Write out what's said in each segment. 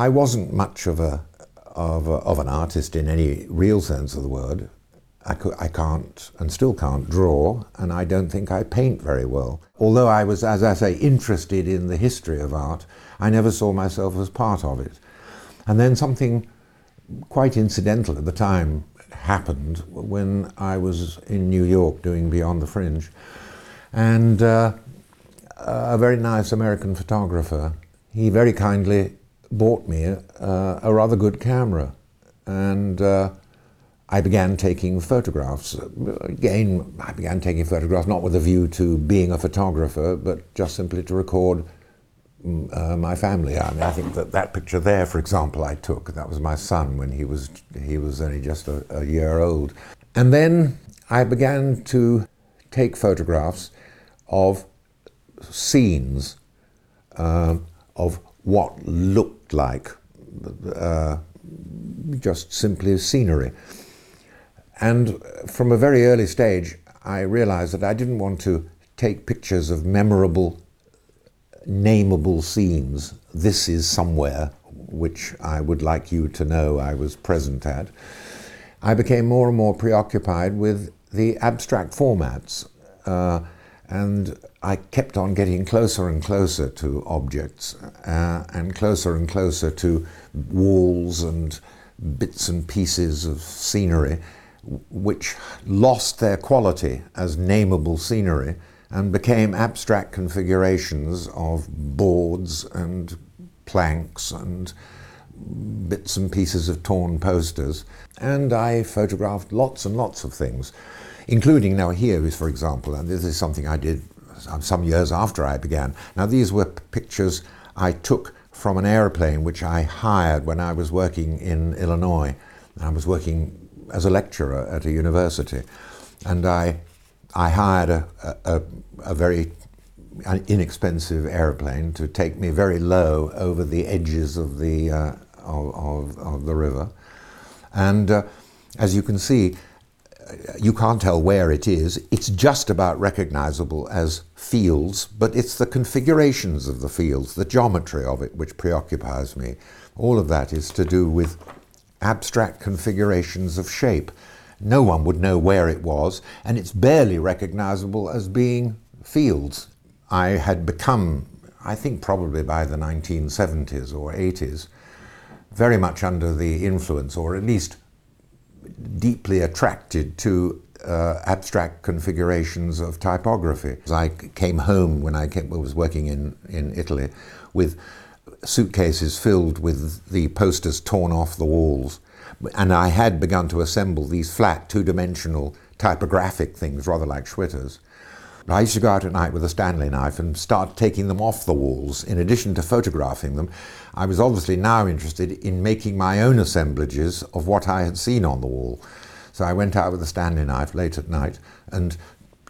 I wasn't much of a, of, a, of an artist in any real sense of the word. I, could, I can't and still can't draw, and I don't think I paint very well. Although I was, as I say, interested in the history of art, I never saw myself as part of it. And then something quite incidental at the time happened when I was in New York doing Beyond the Fringe. And uh, a very nice American photographer, he very kindly bought me a, a rather good camera. And uh, I began taking photographs. Again, I began taking photographs not with a view to being a photographer, but just simply to record mm, uh, my family. I mean, I think that that picture there, for example, I took. That was my son when he was he was only just a, a year old. And then I began to take photographs of scenes uh, what looked like uh, just simply scenery. And from a very early stage, I realized that I didn't want to take pictures of memorable, nameable scenes. This is somewhere which I would like you to know I was present at. I became more and more preoccupied with the abstract formats. Uh, and I kept on getting closer and closer to objects uh, and closer and closer to walls and bits and pieces of scenery which lost their quality as nameable scenery and became abstract configurations of boards and planks and bits and pieces of torn posters. And I photographed lots and lots of things, including now here is, for example, and this is something I did some years after I began. Now these were pictures I took from an airplane which I hired when I was working in Illinois. I was working as a lecturer at a university, and I, I hired a, a, a very inexpensive airplane to take me very low over the edges of the, uh, of, of, of, the river. And uh, as you can see, you can't tell where it is. It's just about recognizable as fields, but it's the configurations of the fields, the geometry of it, which preoccupies me. All of that is to do with abstract configurations of shape. No one would know where it was, and it's barely recognizable as being fields. I had become, I think probably by the 1970s or 80s, very much under the influence, or at least deeply attracted to uh, abstract configurations of typography. I came home when I came, was working in, in Italy with suitcases filled with the posters torn off the walls. And I had begun to assemble these flat, two dimensional typographic things, rather like Schwitters. I used to go out at night with a Stanley knife and start taking them off the walls. In addition to photographing them, I was obviously now interested in making my own assemblages of what I had seen on the wall. So I went out with a Stanley knife late at night and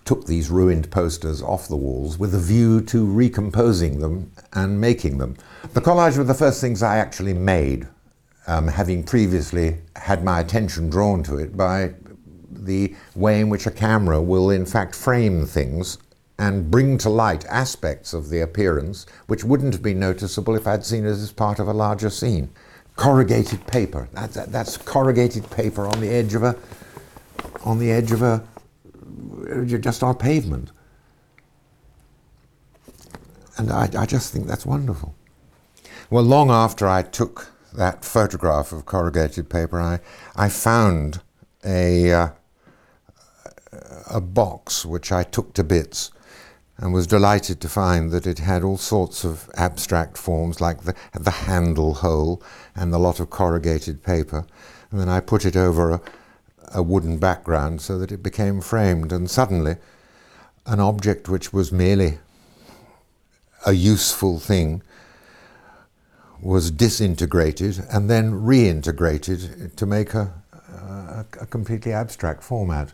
took these ruined posters off the walls with a view to recomposing them and making them. The collage were the first things I actually made, um, having previously had my attention drawn to it by the way in which a camera will in fact frame things and bring to light aspects of the appearance which wouldn't have been noticeable if I'd seen it as part of a larger scene. Corrugated paper. That's, that's corrugated paper on the edge of a on the edge of a just our pavement. And I, I just think that's wonderful. Well, long after I took that photograph of corrugated paper, I, I found a, uh, a box which I took to bits and was delighted to find that it had all sorts of abstract forms like the, the handle hole and a lot of corrugated paper. And then I put it over a, a wooden background so that it became framed, and suddenly an object which was merely a useful thing was disintegrated and then reintegrated to make a, a, a completely abstract format.